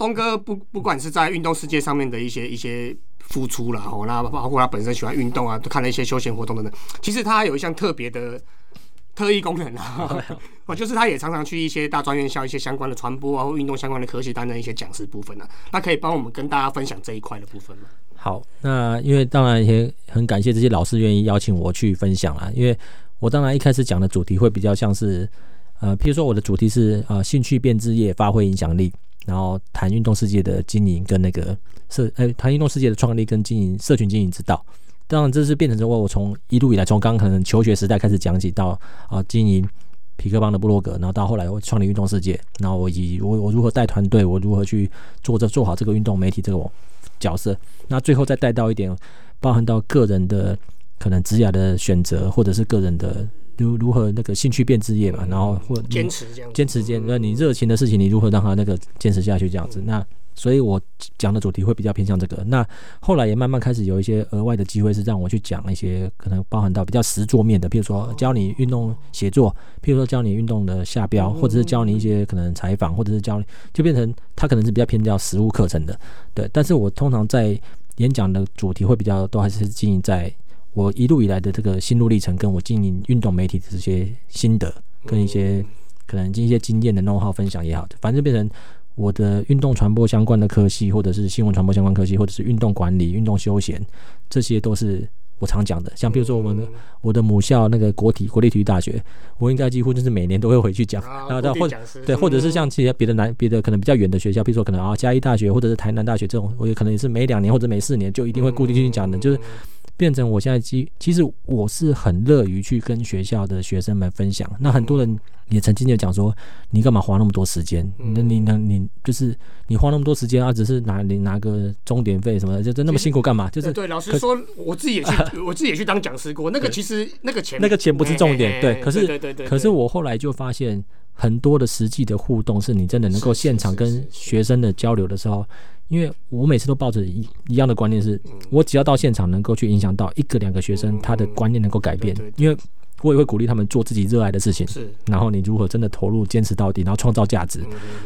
东哥不不管是在运动世界上面的一些一些付出啦，哦，那包括他本身喜欢运动啊，都看了一些休闲活动等等，其实他有一项特别的特异功能啊，哦，就是他也常常去一些大专院校一些相关的传播啊或运动相关的科系担任一些讲师部分啊，那可以帮我们跟大家分享这一块的部分吗？好，那因为当然也很感谢这些老师愿意邀请我去分享啦，因为我当然一开始讲的主题会比较像是，呃，譬如说我的主题是呃兴趣变职业，发挥影响力，然后谈运动世界的经营跟那个社，呃，谈运动世界的创立跟经营社群经营之道。当然这是变成之后我从一路以来，从刚可能求学时代开始讲起到啊经营皮克邦的部落格，然后到后来我创立运动世界，然后我以我我如何带团队，我如何去做这做好这个运动媒体这个角色。那最后再带到一点，包含到个人的可能职业的选择，或者是个人的如如何那个兴趣变职业嘛，然后或坚持这样，坚持坚，那你热情的事情，你如何让他那个坚持下去这样子？那所以我讲的主题会比较偏向这个。那后来也慢慢开始有一些额外的机会，是让我去讲一些可能包含到比较实作面的，譬如说教你运动写作，譬如说教你运动的下标，或者是教你一些可能采访，或者是教你就变成他可能是比较偏掉实物课程的，对。但是我通常在演讲的主题会比较都还是经营在我一路以来的这个心路历程，跟我经营运动媒体的这些心得，跟一些可能一些经验的 know how 分享也好，反正变成我的运动传播相关的科系，或者是新闻传播相关科系，或者是运动管理、运动休闲，这些都是我常讲的。像比如说我们的我的母校那个国体国立体育大学，我应该几乎就是每年都会回去讲，然后或者对，或者是像其他别的南别的可能比较远的学校，比如说可能啊嘉义大学或者是台南大学这种，我也可能也是每两年或者每四年就一定会固定去讲的，就是变成我现在其其实我是很乐于去跟学校的学生们分享。那很多人也曾经就讲说，你干嘛花那么多时间？那你那你就是你花那么多时间啊，只是拿你拿个钟点费什么的，就就那么辛苦干嘛？就是对老师说，我自己也去，我自己也去当讲师过。那个其实那个钱，那个钱不是重点，对。可是对对对，可是我后来就发现，很多的实际的互动，是你真的能够现场跟学生的交流的时候。因为我每次都抱着一一样的观念，是我只要到现场能够去影响到一个两个学生，他的观念能够改变。因为我也会鼓励他们做自己热爱的事情，是。然后你如何真的投入、坚持到底，然后创造价值。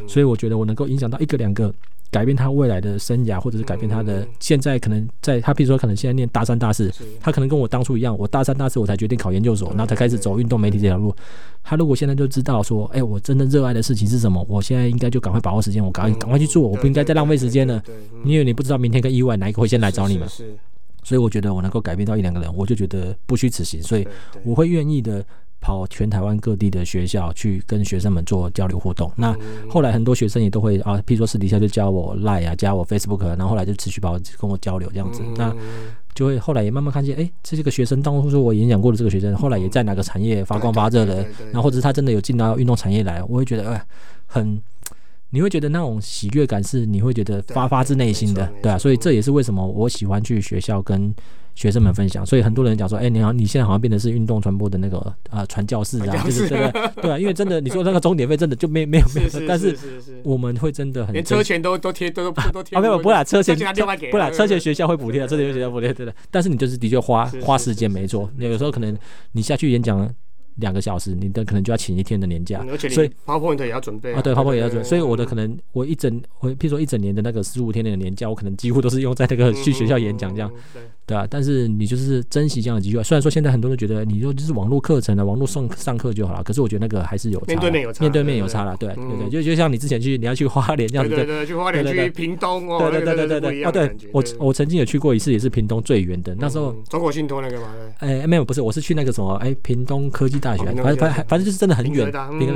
所以我觉得我能够影响到一个两个。改变他未来的生涯，或者是改变他的现在可能在他，比如说可能现在念大三、大四，他可能跟我当初一样，我大三、大四我才决定考研究所，然后才开始走运动媒体这条路。他如果现在就知道说，哎，我真的热爱的事情是什么，我现在应该就赶快把握时间，我赶快赶快去做，我不应该再浪费时间了。因为你不知道明天跟意外哪一个会先来找你们，所以我觉得我能够改变到一两个人，我就觉得不虚此行，所以我会愿意的。跑全台湾各地的学校去跟学生们做交流互动。那后来很多学生也都会啊，譬如说私底下就加我 Line 啊，加我 Facebook，然后后来就持续跑跟我交流这样子。那就会后来也慢慢看见，哎，这些个学生当初说我演讲过的这个学生，后来也在哪个产业发光发热的，然后或者是他真的有进到运动产业来，我会觉得哎，很，你会觉得那种喜悦感是你会觉得发发自内心的，对啊，所以这也是为什么我喜欢去学校跟。学生们分享，所以很多人讲说：“哎，你好，你现在好像变得是运动传播的那个啊传教士啊，就是对不对？对啊，因为真的，你说那个终点费真的就没没有没有，但是我们会真的很连车钱都都贴都都贴啊，没有不啦，车钱不啦，车钱学校会补贴，车钱学校补贴对。的，但是你就是的确花花时间没错，有时候可能你下去演讲。两个小时，你的可能就要请一天的年假，所以 PowerPoint 也要准备啊，对，PowerPoint 也要准备，所以我的可能我一整我譬如说一整年的那个十五天的年假，我可能几乎都是用在那个去学校演讲这样，对啊，但是你就是珍惜这样的机会，虽然说现在很多人觉得你说就是网络课程啊，网络上上课就好了，可是我觉得那个还是有面对面有差，面对面有差了，对对。对，就就像你之前去你要去花莲这样子，对对，去花莲去屏东哦，对对对对对，哦对，我我曾经有去过一次，也是屏东最远的，那时候中国信托那个嘛，哎没有不是，我是去那个什么哎屏东科技大学，反正反正就是真的很远，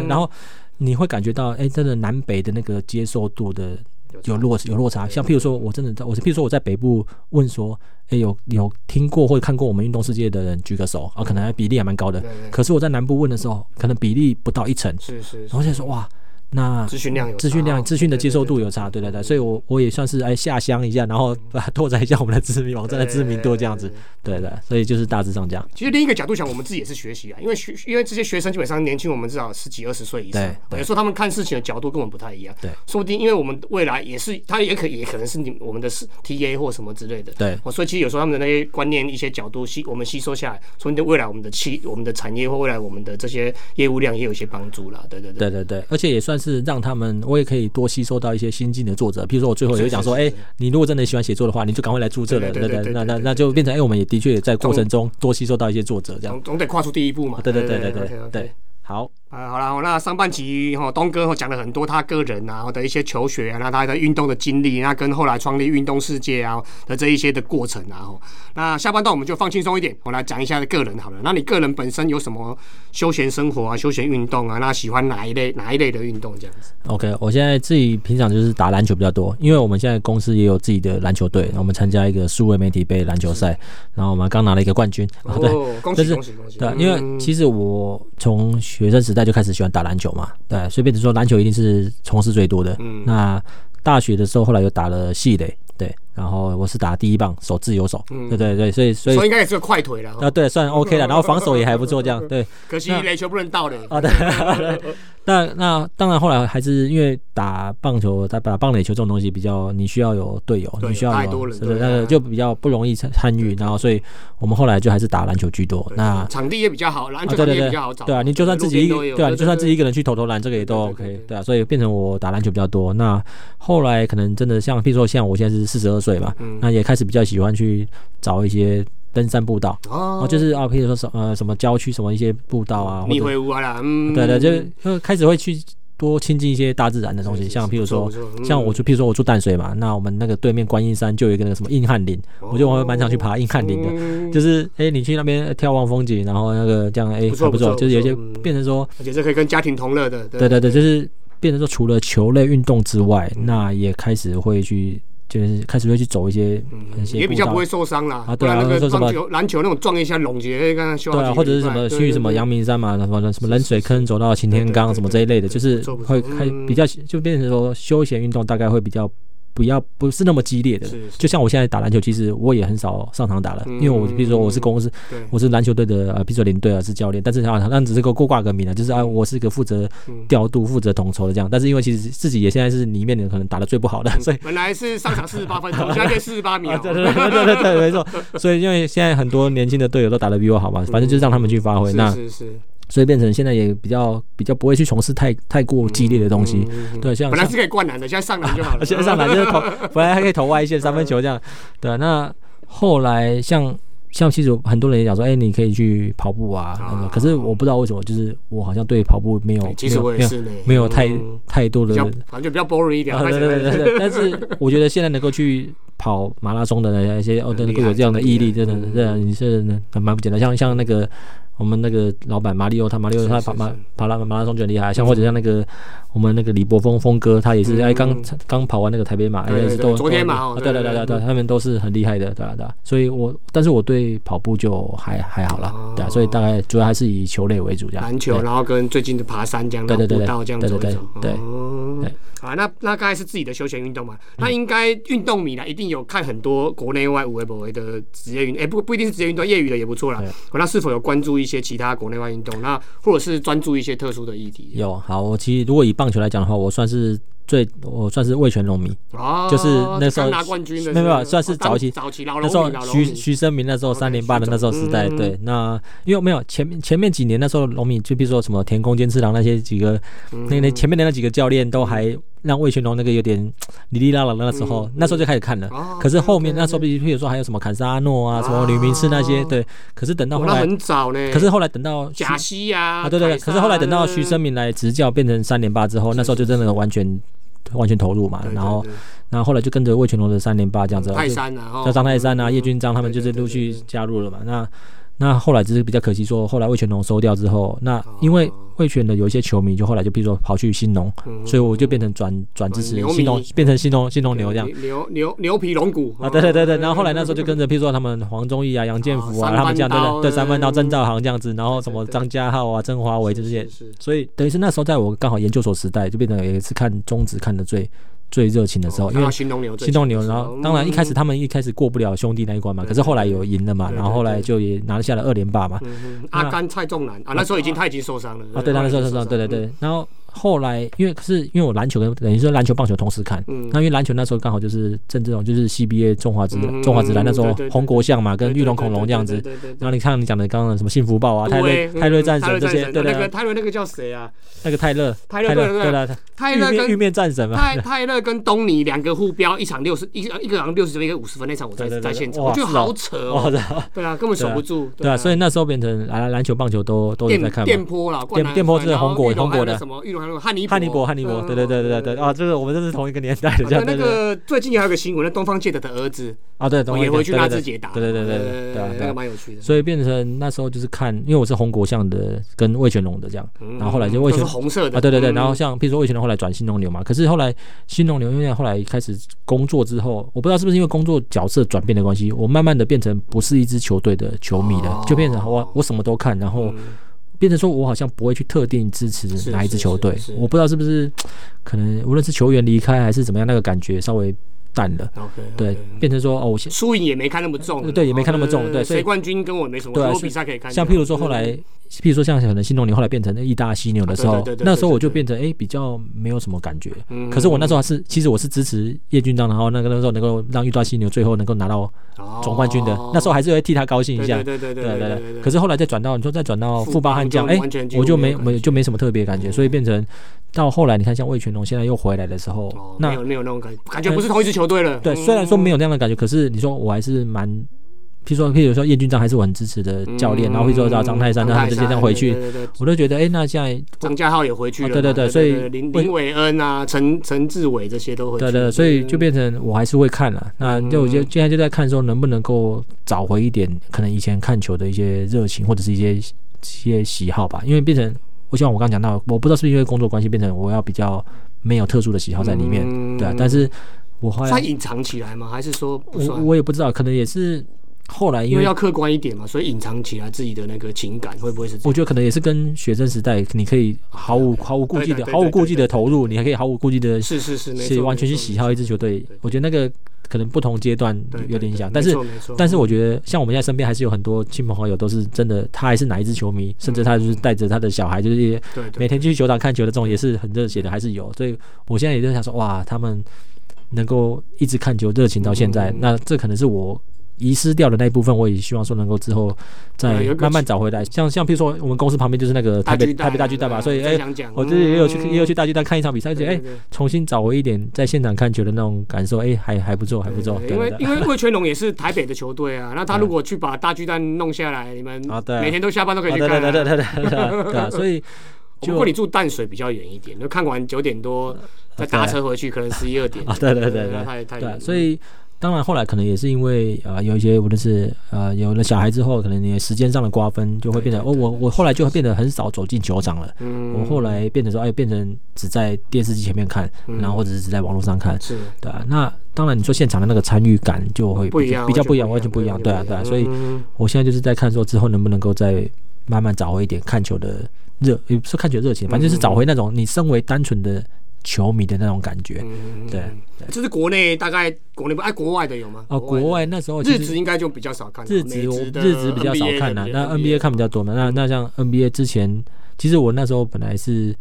然后你会感觉到，哎，真的南北的那个接受度的有落有落差。像譬如说，我真的在，我是譬如说我在北部问说，哎，有有听过或者看过我们运动世界的人举个手啊，可能比例还蛮高的。可是我在南部问的时候，可能比例不到一成。是是，然后现在说哇。那资讯量有资讯量资讯的接受度有差，对对对，所以我我也算是哎下乡一下，然后 拓展一下我们的知名网站的知名度这样子，对对，所以就是大致上这样。其实另一个角度讲，我们自己也是学习啊，因为学因为这些学生基本上年轻，我们至少十几二十岁以上，有时候他们看事情的角度跟我们不太一样，对，说不定因为我们未来也是，他也可也可能是你我们的是 T A 或什么之类的，对，所以其实有时候他们的那些观念一些角度吸我们吸收下来，说不定未来我们的企我们的产业或未来我们的这些业务量也有一些帮助啦，对对对。对对，而且也算。算是让他们，我也可以多吸收到一些新进的作者。譬如说我最后也会讲说，哎你如果真的喜欢写作的话，你就赶快来注册了，对对那那那就变成哎，我们也的确在过程中多吸收到一些作者这样总。总得跨出第一步嘛。对对对对对对，好，啊，好了，那上半集哈东哥哈讲了很多他个人啊的一些求学啊，那他的运动的经历，那跟后来创立运动世界啊的这一些的过程啊。吼那下半段我们就放轻松一点，我来讲一下个人好了。那你个人本身有什么休闲生活啊、休闲运动啊？那喜欢哪一类哪一类的运动这样子？OK，我现在自己平常就是打篮球比较多，因为我们现在公司也有自己的篮球队，我们参加一个数位媒体杯篮球赛，然后我们刚拿了一个冠军。啊，对，哦，恭喜恭喜恭喜！对啊，因为嗯其实我从学生时代就开始喜欢打篮球嘛，对，所以变成说篮球一定是从事最多的。嗯那大学的时候，后来又打了系垒，对，然后我是打第一棒，手自由手，嗯对对对，所以所以所以应该也是个快腿了。啊对，算 OK 了，然后防守也还不错，这样 对。可惜垒球不能到的。啊，对，那 那当然，后来还是因为打棒球、打打棒垒球这种东西比较，你需要有队友，你需要就比较不容易参参与，然后所以我们后来就还是打篮球居多。那场地也比较好，篮啊，球也比较好找。对啊，你就算自己一路边都有对啊，你就算自己一个个人去投投篮，这个也都 OK，对对啊，所以变成我打篮球比较多。那后来可能真的像，譬如说像我现在是四十二岁吧，嗯。那也开始比较喜欢去找一些登山步道，哦。哦，就是啊，譬如说什呃什么郊区什么一些步道啊，或你者会无啊啦，嗯，对对，就就开始会去多亲近一些大自然的东西，像譬如说，像我就就譬如说我住淡水嘛，那我们那个对面观音山就有一个那个什么硬汉林，我就我会蛮想去爬硬汉林的。就是哎、你去那边眺望风景，然后那个这样哎、不错还不错，就是有些变成说，而且这可以跟家庭同乐的，对。对对，就是变成说除了球类运动之外，嗯。那也开始会去，就是开始会去走一些那些步道也比较不会受伤啦。啊对啊那个说什么棒球、篮球那种撞一下拢结，刚刚修对啊，或者是什么去什么阳明山嘛，什么什么冷水坑走到擎天岗什么这一类的，就是会开嗯比较就变成说休闲运动大概会比较不要不是那么激烈的就像我现在打篮球，其实我也很少上场打了，因为我比如说我是公司我是篮球队的呃，比如说领队啊是教练，但是啊那只是个过挂个名啊，就是啊我是一个负责嗯调度、负责统筹的这样，但是因为其实自己也现在是里面的可能打的最不好的，所以。本来是上场四十八分钟，现在变四十八秒啊，。对对对对对对，没错。所以因为现在很多年轻的队友都打的比我好嘛，反正就是让他们去发挥。那是是是，所以变成现在也比较比较不会去从事太太过激烈的东西。嗯对，像像本来是可以灌篮的，现在上篮就好了。现在上篮就是投，本来还可以投外线三分球这样。对啊，那后来像像其实很多人也讲说，哎、你可以去跑步啊，那个可是我不知道为什么，就是我好像对跑步没有，哎其实我没有也是呢，没有太嗯太多的反正就比较 boring 一点。啊，对对对对对，但是 我觉得现在能够去跑马拉松的那些哦，能够有这样的毅力，真的真的你是很蛮不简单。像像那个我们那个老板马里奥，他马里奥他跑马跑拉马拉松就很厉害，像或者像那个我们那个李博峰峰哥，他也是嗯哎刚刚跑完那个台北马，也是都对昨天嘛对对对对对，他们都是很厉害的，对啊对啊。所以我但是我对跑步就还还好啦，对啊，所以大概主要还是以球类为主这样。篮球，然后跟最近的爬山这样，对对对对对对走走。对啊，那那刚才是自己的休闲运动嘛，嗯那应该运动迷啦，一定有看很多国内外无为不为的职业运，哎、不不一定是职业运动，业余的也不错啦对。那是否有关注一些其他国内外运动？那或者是专注一些特殊的议题？有好，我其实如果以棒球来讲的话，我算是最我算是味全农民。哦，就是那时候拿冠军的，没有没有算是早期早期老那时候徐徐生明那时候哦三连霸的那时候时代，对，那因为没有前面前面几年那时候农民就比如说什么田宫坚次郎那些几个，嗯那那前面的那几个教练都还让魏全龙那个有点 哩哩啦啦的那时候嗯，那时候就开始看了。哦可是后面那时候，比如说还有什么坎萨阿诺啊，什么吕明次那些，哦对。可是等到很早呢。可是后来等到徐贾西呀，啊，对对对，可是后来等到徐生明来执教，变成三连霸之后，那时候就真的完全完全投入嘛然后对然后后来就跟着魏全龙的三连霸这样子，泰山啊，哦像张泰山啊、嗯叶军章他们就是陆续加入了嘛。那那后来只是比较可惜，说后来魏全龙收掉之后，那因为魏全的有一些球迷就后来就比如说跑去新农，嗯。所以我就变成转转支持新农，变成新农新农牛这样。牛牛牛皮龙骨。啊，对对对对，然后后来那时候就跟着，譬如说他们黄宗义啊、杨建福啊，哦他们这样对对对，三分刀、嗯曾兆航这样子，然后什么张家浩啊、曾华为这些。所以等于是那时候在我刚好研究所时代，就变成也是看中职看的最最热情的时候，因为看到新东牛然后当然一开始他们一开始过不了兄弟那一关嘛，可是后来有赢了嘛，然后后来就也拿下了二连霸嘛。阿甘蔡仲南啊，那时候已经他已经受伤了啊，对，那时候受伤，对对嗯对。然后后来因为是因为我篮球跟等于说篮球棒球同时看，嗯。那因为篮球那时候刚好就是正这种就是 CBA 中华职嗯中华职篮那时候红国象嘛，跟对玉龙恐龙这样子。然后你看你讲的刚刚的什么幸福豹啊、泰对瑞泰勒战嗯神这些，对那个对，泰勒那个叫谁啊？那个泰勒泰勒对对对。的，泰勒玉面玉面战神嘛，泰泰勒跟东尼两个互飙，一场六十一个一个好像六十分，一个五十分那场，我在在现场，哇我觉得好扯，哦。对啊，根本守不住。对啊，所以那时候变成篮篮球、棒球都都有在看嘛。电波啦，电电波是红果玉龙还有红果的。什么玉龙汉尼汉尼伯，汉尼伯，对对对对对对，啊，这个我们这是同一个年代的，这样那对对。对个最近还有个新闻，那东方介德的儿子啊，对，也回去对对对。纳智捷打，对对对对对那个啊，蛮有趣的。所以变成那时候就是看，因为我是红国象的跟魏全龙的这样，然后后来就魏全红色的。啊，对对对，嗯。然后像譬如说魏全龙后来转新农牛嘛，可是后来新农牛因为后来开始工作之后，我不知道是不是因为工作角色转变的关系，我慢慢的变成不是一支球队的球迷了，就变成我我什么都看，然后。变成说，我好像不会去特定支持哪一支球队我不知道是不是可能无论是球员离开还是怎么样，那个感觉稍微淡了。对，变成说哦，我输赢也没看那么重，对也没看那么重对所以谁冠军跟我没什么，对啊我比赛可以看。像譬如说后来，譬如说像可能新农牛后来变成那意大犀牛的时候那时候我就变成哎比较没有什么感觉。嗯可是我那时候还是，其实我是支持叶军章，然后那个那时候能够让意大犀牛最后能够拿到总冠军的，那时候还是会替他高兴一下。哦对对对对对。可是后来再转到你说再转到富富邦悍将，哎我就没没就没什么特别感觉，嗯所以变成到后来你看像魏全龙现在又回来的时候哦，没那有没有那种感觉，感觉不是同一支球队了。对，嗯虽然说没有那样的感觉，可是你说我还是蛮，譬如说譬如说叶军章还是我很支持的教练，然后或者说到张泰山，让他们这些这样回去，我都觉得哎，那现在张家浩也回去了对对对所以林林伟恩啊、陈陈志伟这些都回去了。对对，所以就变成我还是会看了。那就我就现在就在看说能不能够找回一点可能以前看球的一些热情或者是一些一些喜好吧，因为变成我希望我刚讲到，我不知道是不是因为工作关系变成我要比较没有特殊的喜好在里面，嗯对啊，但是我后来他隐藏起来吗？还是说不我？我也不知道，可能也是后来因为要客观一点嘛，所以隐藏起来自己的那个情感，会不会是？我觉得可能也是跟学生时代，你可以毫无毫无顾忌的、毫无顾忌的投入，你还可以毫无顾忌的是是是，是，完全去喜好一支球队。我觉得那个可能不同阶段有点影响，但是但是我觉得像我们现在身边还是有很多亲朋好友都是真的，他还是哪一支球迷，甚至他就是带着他的小孩，就是每天去球场看球的这种也是很热血的，还是有。所以我现在也在想说，哇，他们能够一直看球热情到现在，嗯那这可能是我。遗失掉的那一部分，我也希望说能够之后再慢慢找回来。像像譬如说，我们公司旁边就是那个台北台北大巨蛋嘛，所以哎、我自己也有去嗯也有去大巨蛋看一场比赛，觉得哎、重新找回一点在现场看球的那种感受，哎、还还不错，还不错。因为因为魏全龙也是台北的球队啊，那 他如果去把大巨蛋弄下来，你们每天都下班都可以去看啊。对对对对对 所以就不过你住淡水比较远一点，就看完九点多再搭车回去，可能十一二点啊，对对对对那太太远。所以当然后来可能也是因为呃有一些无论是呃有了小孩之后，可能你的时间上的瓜分就会变得哦，我我后来就会变得很少走进球场了。嗯我后来变成说，哎，变成只在电视机前面看，嗯然后或者是只在网络上看，是对啊。那当然，你说现场的那个参与感就会比较比较不一样，完完全不一样，对啊，对啊。所以嗯我现在就是在看说之后能不能够再慢慢找回一点看球的热，也不是看球热情，反正就是找回那种你身为单纯的球迷的那种感觉。嗯对，这是国内大概国内不哎国外的有吗？哦，国外那时候日职应该就比较少看，日职我日职比较少看啦，那 NBA NBA 看比较多嘛。那那像 NBA 之前，其实我那时候本来是，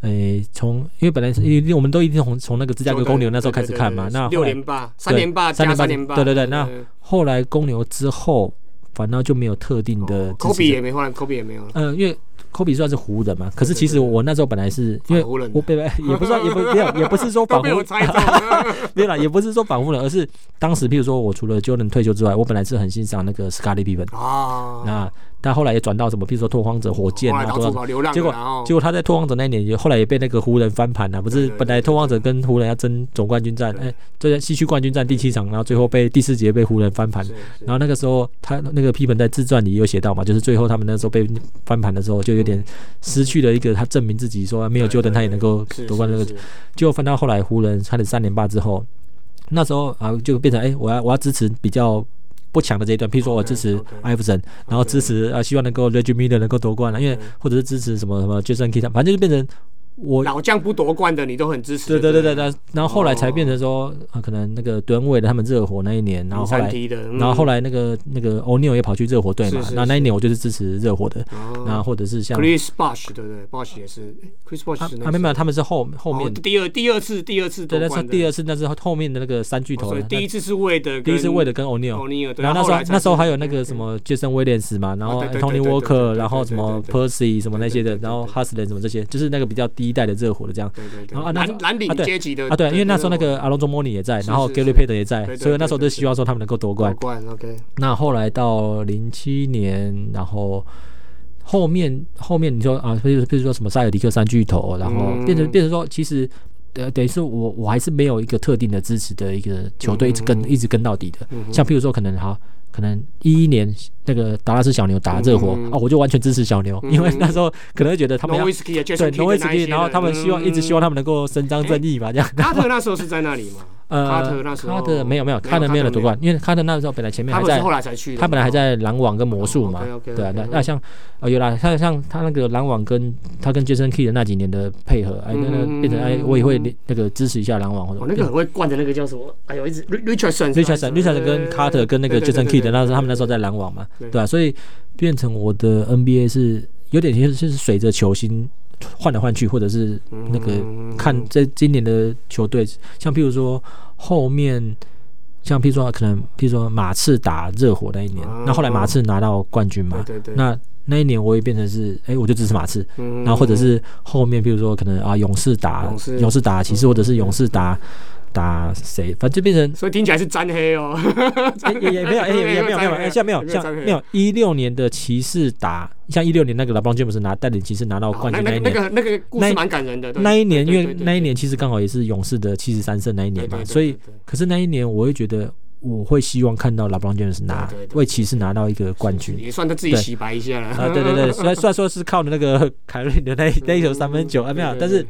诶，从因为本来是因为我们都一定从从那个芝加哥公牛那时候开始看嘛。那六连霸、三连霸三连霸加三连霸，对对对那后来公牛之后，反倒就没有特定的科比也。没换，科比也没有了。呃，因为科比算是湖人嘛，可是其实我那时候本来是因为湖人我也不算也不没有也不是说反 都被湖人，对了。没有啦，也不是说反湖人，而是当时譬如说我除了 Jordan 退休之外，我本来是很欣赏那个 Scottie Pippen。啊，那但后来也转到什么，比如说拓荒者、火箭啊，后来到拓荒者。处跑流浪了，结果结果他在拓荒者那一年，也后来也被那个湖人翻盘了，不是本来拓荒者跟湖人要争总冠军战，对。哎，这西区冠军战第七场，然后最后被第四节被湖人翻盘。然后那个时候他那个批本在自传里有写到嘛，就是最后他们那时候被翻盘的时候，就有点失去了一个他证明自己说没有 Jordan 他也能够夺冠那个结果翻到后来湖人开始三连霸之后，那时候啊就变成哎、我要我要支持比较不强的这一段，譬如说我支持艾弗森，然后支持啊希望能够 Reggie Miller 能够夺冠了，因为或者是支持什么什么 Jason Kidd，反正就变成我老将不夺冠的你都很支持。对对对对对，然后后来才变成说，呃可能那个吨位的他们热火那一年，然后后来，嗯。然后后来那个那个欧尼尔也跑去热火队嘛是，是那那一年我就是支持热火的，哦。然后或者是像 Chris Bosh 对不对？Bosh 也是，Chris Bosh 啊，没有没有，他们是后后面。哦，第二第二次第二次对，那是第二次，那是后面的那个三巨头，第一次是为的，第一次为的跟欧尼尔。欧尼尔，然后那时候那时候还有那个嗯什么杰森威廉斯嘛，然后 Tony Walker，然后什么 Percy 什么那些的，然后 Hustler 什么这些，就是那个比较第一代的热火的这样对对对，然后啊那蓝蓝领阶级的啊。对，因为那时候那个阿隆佐莫尼也在，然后 Gary Payton 也在所以那时候就希望说他们能够夺冠夺。冠，OK，那后来到零七年，然后后面后面你说啊，比如比如说什么塞尔迪克三巨头，然后嗯变成变成说，其实呃等于是我我还是没有一个特定的支持的一个球队一直跟、嗯一直跟到底的。像譬如说可能哈。可能一一年那个达拉斯小牛打热火、嗯。哦，我就完全支持小牛，嗯。因为那时候可能会觉得他们对挪威斯基，然后他们希望、嗯一直希望他们能够伸张正义嘛，这样。卡特那时候是在那里嘛？呃，卡特那时候。卡特没有没有，卡特没有。人夺冠，因为卡特那时候本来前面还在他们是后来才去的，他本来还在篮网跟魔术嘛。对啊，那嗯那像呃有啦，他像他那个篮网跟他跟 Jason Key 的那几年的配合，哎，那个嗯。变成哎，我也会那个支持一下篮网或者我，那个很会灌的那个叫什么？哎呦，一直 Richardson Richardson Richardson 跟 Carter 跟那个 Jason Key 的那时候他们那时候在篮网嘛，对。对啊，所以变成我的 NBA 是有点就是就是随着球星换来换去，或者是那个嗯看这今年的球队，像譬如说后面。像譬如说，可能譬如说马刺打热火那一年，哦那后来马刺拿到冠军嘛，对对对，那那一年我也变成是，哎、我就支持马刺，嗯。然后或者是后面，譬如说可能啊，勇士打勇士打骑士，或者是勇士打打谁，反正就变成。所以听起来是沾黑哦，也也也没有，哎、也也没有没有，哎、像没有像没有一六年的骑士打，像一六年那个老邦詹姆斯拿带领骑士拿到冠军那一年，那个那个故事蛮感人的。那一年因为那一年其实刚好也是勇士的七十三胜那一年嘛，所以可是那一年我会觉得我会希望看到老邦詹姆斯拿为骑士拿到一个冠军，也算他自己洗白一下了。啊，对对对，虽然虽然说是靠的那个凯瑞的那那一球三分球啊，没有，但是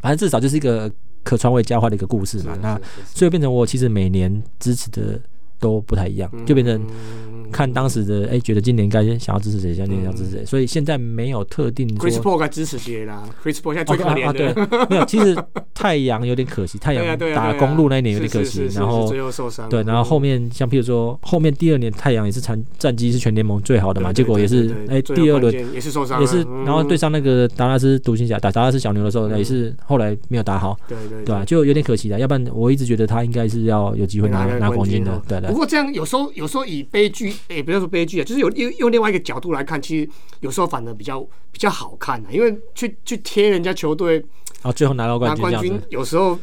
反正至少就是一个可传为佳话的一个故事嘛。那所以变成我其实每年支持的都不太一样，就变成嗯看当时的哎、觉得今年该想要支持谁，今年要支持谁，所以现在没有特定 Chris 说。Paul 该支持谁啦？Chris Paul 现在最可啊啊，对，没有，其实太阳有点可惜，太阳打公路那一年有点可惜然后最后受伤，对，然后后面像譬如说后面第二年太阳也是战战绩是全联盟最好的嘛，结果也是哎第二轮也是受伤，也是，嗯。然后对，上那个达拉斯独行侠打达拉斯小牛的时候，嗯。也是后来没有打好，对对对吧？就有点可惜的，要不然我一直觉得他应该是要有机会拿拿冠军哦的，对对不。过这样有时候有时候以悲剧，也不要说悲剧啊，就是有用用另外一个角度来看，其实有时候反而比较比较好看啊，因为去去贴人家球队然后最后拿到冠拿冠军有时候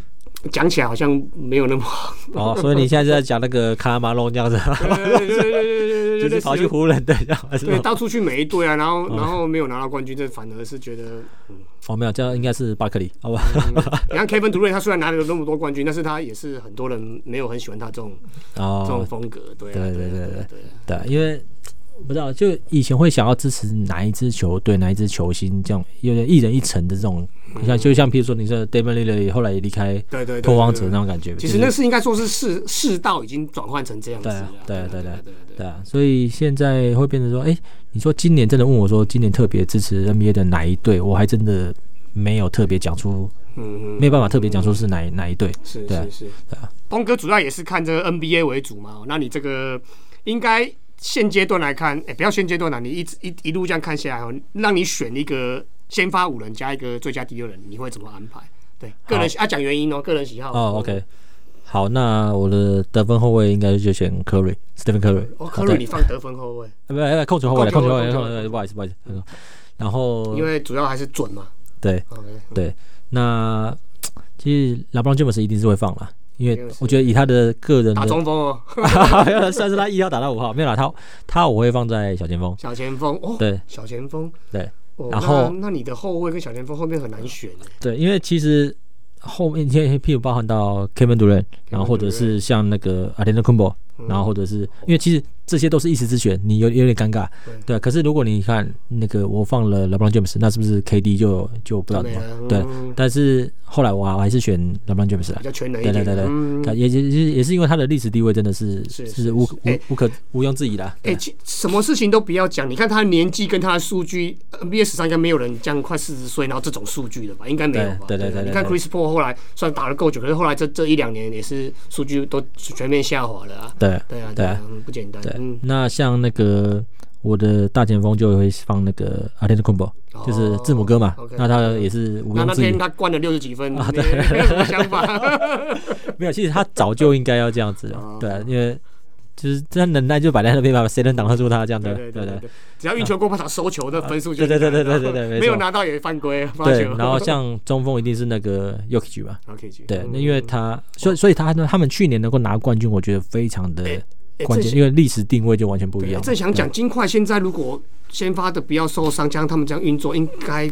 讲起来好像没有那么好，哦，所以你现在就在讲那个卡拉马龙这样子，对对对对对对对，就是跑去湖人队对吧？到处去每一队啊，然后然后没有拿到冠军，这反而是觉得，哦，没有，这样应该是巴克利，好吧？你看 Kevin Durant 他虽然拿了那么多冠军，但是他也是很多人没有很喜欢他这种这种哦，风格，对啊对对对啊对对，因为不知道，就以前会想要支持哪一支球队、哪一支球星，这样有点一人一城的这种，像就像譬如说你说 David Lillard 后来也离开对对对，拓荒者那种感觉，其实那是应该说是世世道已经转换成这样子对啊了。对啊对对对啊，所以现在会变成说，哎、你说今年真的问我说，今年特别支持 NBA 的哪一队，我还真的没有特别讲出，嗯没有办法特别讲出是哪哪一队。是是是。对啊。东哥主要也是看这个 NBA 为主嘛，那你这个应该现阶段来看，哎，不要现阶段了，你一直一一路这样看下来哦，让你选一个先发五人加一个最佳第六人，你会怎么安排？对，个人啊讲原因哦，个人喜好。哦，OK，好，那我的得分后卫应该就选 Curry，Stephen Curry。哦，科啊对瑞你放得分后卫，哎不哎，控球后卫，控球后卫，不好意思，不好意思。嗯然后因为主要还是准嘛。对 OK，对，那其实 LeBron James 一定是会放啦，因为我觉得以他的个人打的，中锋哦，没有算是他一号打到五号，没有啦，他他我会放在小前锋。小前锋哦，对小前锋。对哦，然后那那你的后卫跟小前锋后面很难选哎。对，因为其实后面现在譬如包含到 Kevin Durant，然后或者是像那个阿连德昆博，然后或者是因为其实这些都是一时之选，你有有点尴尬，对啊。可是如果你看那个我放了 LeBron James，那是不是 KD 就就不知道怎么对？但是后来我我还是选 LeBron James 比较全能对对对对，也也也也是因为他的历史地位真的是是无无无可毋庸置疑的。哎，什么事情都不要讲，你看他的年纪跟他的数据，NBA 史上应该没有人这样快四十岁，然后这种数据的吧？应该没有吧？对对对，你看 Chris Paul 后来算打了够久，可是后来这这一两年也是数据都全面下滑了啊。对对啊对啊，不简单。对，那像那个我的大前锋就会放那个阿天的 combo，就是字母哥嘛。那他也是无庸置疑。那天他灌了六十几分啊？对，没有想法？没有，其实他早就应该要这样子了。对，因为就是这样能耐就摆在那边吧，谁能挡得住他这样的？对对对，只要运球过半场收球的分数就对对对对对对，没 有拿到也犯规。对，然后像中锋一定是那个 Yoki 吧？Yoki 对，那因为他所以所以他他们去年能够拿冠军，我觉得非常的。关键，因为历史定位就完全不一样。正想讲金块现在如果先发的不要受伤，加上他们这样运作，应该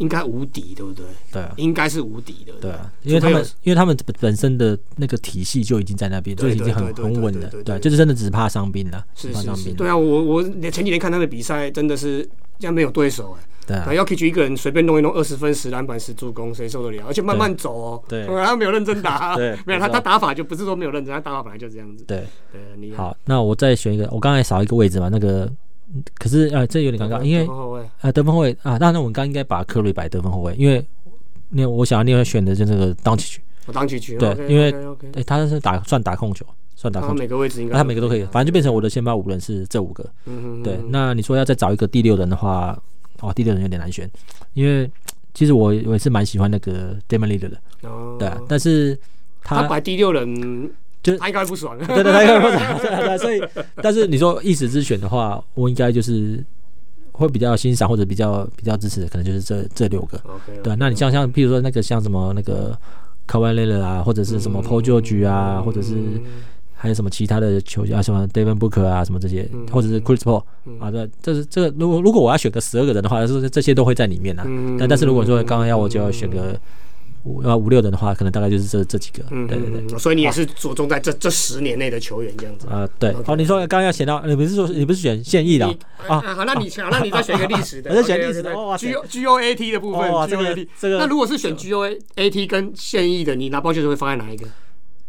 应该无敌，对不对？对，应该是无敌的。对啊，因为他们因为他们本身的那个体系就已经在那边，就已经很很稳了。对，就是真的只怕伤兵了，是伤兵。对啊，我我前几天看他的比赛，真的是这样没有对手哎。对啊，要 k 去一个人随便弄一弄二十分十篮板十助攻，谁受得了？而且慢慢走哦，对，他没有认真打，对，没有他他打法就不是说没有认真，他打法本来就这样子。对，对，你好，那我再选一个，我刚才少一个位置嘛，那个可是呃，这有点尴尬，因为呃得分后卫啊，那那我们刚应该把科瑞摆得分后卫，因为那我想要另外选的就那个当起去，我当起去，对，因为哎他是打算打控球，算打控球，每个位置应该他每个都可以，反正就变成我的先发五人是这五个，嗯对，那你说要再找一个第六人的话。哦，第六人有点难选，因为其实我我也是蛮喜欢那个 Damon l e a d e r 的，哦，对啊，但是他摆第六人，就他应该不爽，对对，他应该不爽，对对，所以，但是你说一时之选的话，我应该就是会比较欣赏或者比较比较支持的，可能就是这这六个，对，那你像像譬如说那个像什么那个 k a w a l e l 啊，或者是什么 Paul George 啊，或者是。还有什么其他的球员啊？什么 d a v i n Booker 啊？什么这些，或者是 Chris Paul 啊？这这是这如果如果我要选个十二个人的话，是这些都会在里面啊。但但是如果说刚刚要我就要选个五呃五六人的话，可能大概就是这这几个。对对对。所以你也是着重在这这十年内的球员这样子啊？对。好，你说刚刚要选到，你不是说你不是选现役的啊？好，那你想，那你再选一个历史的。我再选历史的。G G O A T 的部分。这个这个。那如果是选 G O A T 跟现役的，你拿包就是会放在哪一个？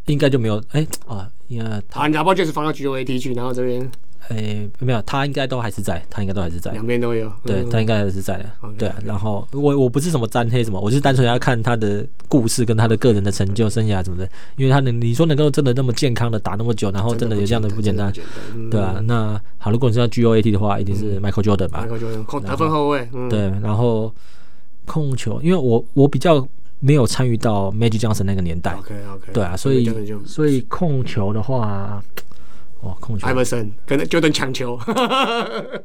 应该就没有哎啊，因为他拿包就是放到 G O A T 去，然后这边哎没有，他应该都还是在，他应该都还是在，两边都有，对他应该还是在的，对。然后我我不是什么沾黑什么，我就是单纯要看他的故事跟他的个人的成就、生涯什么的，因为他能你说能够真的那么健康的打那么久，然后真的有这样的不简单，对啊。那好，如果你是要 G O A T 的话，一定是 Michael Jordan 吧，Michael Jordan 控得分后卫，对，然后控球，因为我我比较。没有参与到 Magic Johnson 那个年代，OK OK，对啊，所以所以控球的话，哦，控球，Iverson 跟 Jordan 抢球，呃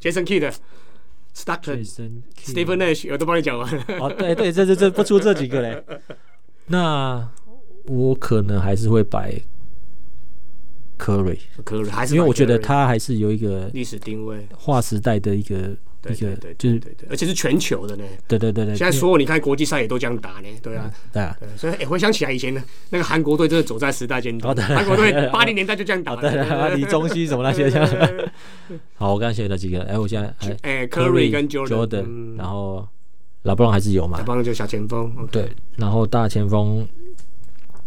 ，Jason Kidd，Stockton，Stephen Nash，我都帮你讲完了。哦，对对，这这这不出这几个嘞。那我可能还是会摆 Curry，Curry 还是因为我觉得他还是有一个历史定位，划时代的一个。对对对，就是对对，而且是全球的呢。对对对对，现在所有你看国际赛也都这样打呢。对啊，对啊。所以回想起来以前呢那个韩国队，真的走在时代尖端。韩国队八零年代就这样打。对，李宗熙什么那些。好，我刚刚写了几个。哎，我现在哎，Curry 跟 Jordan，然后老布朗还是有嘛？老布朗就小前锋。对，然后大前锋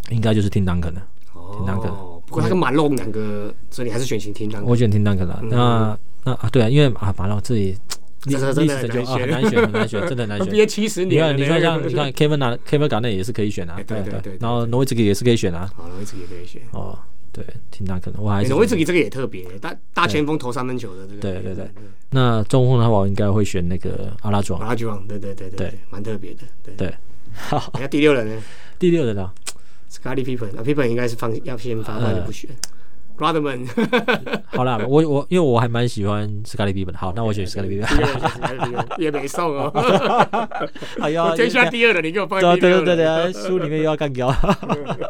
应该就是听 Duncan 了。听 Duncan。不过他跟马龙两个，所以你还是选型听 Duncan。我选听 Duncan 了。那那啊，对啊，因为啊马龙这里。历史真的很难选，很难选，真的难选。憋七十年，你看，你看，像你看，Kevin 拿 Kevin 港内也是可以选啊，对对对。然后诺维茨基也是可以选啊，好，诺维茨基也可以选。哦，对，挺大可能，我还是诺维茨基这个也特别，大大前锋投三分球的这个。对对对。那中锋的话，我应该会选那个阿拉庄。阿拉庄，对对对对，蛮特别的。对对。好，那第六人呢？第六人啊，Scottie Pippen，Pippen 应该是放要先发，那就不选。Rodman，好啦，我我因为我还蛮喜欢斯卡利比本，好，那我选斯卡利比本，也没送哦。哎呀，天下第二的你给我放第六。对对对对，书里面又要干掉，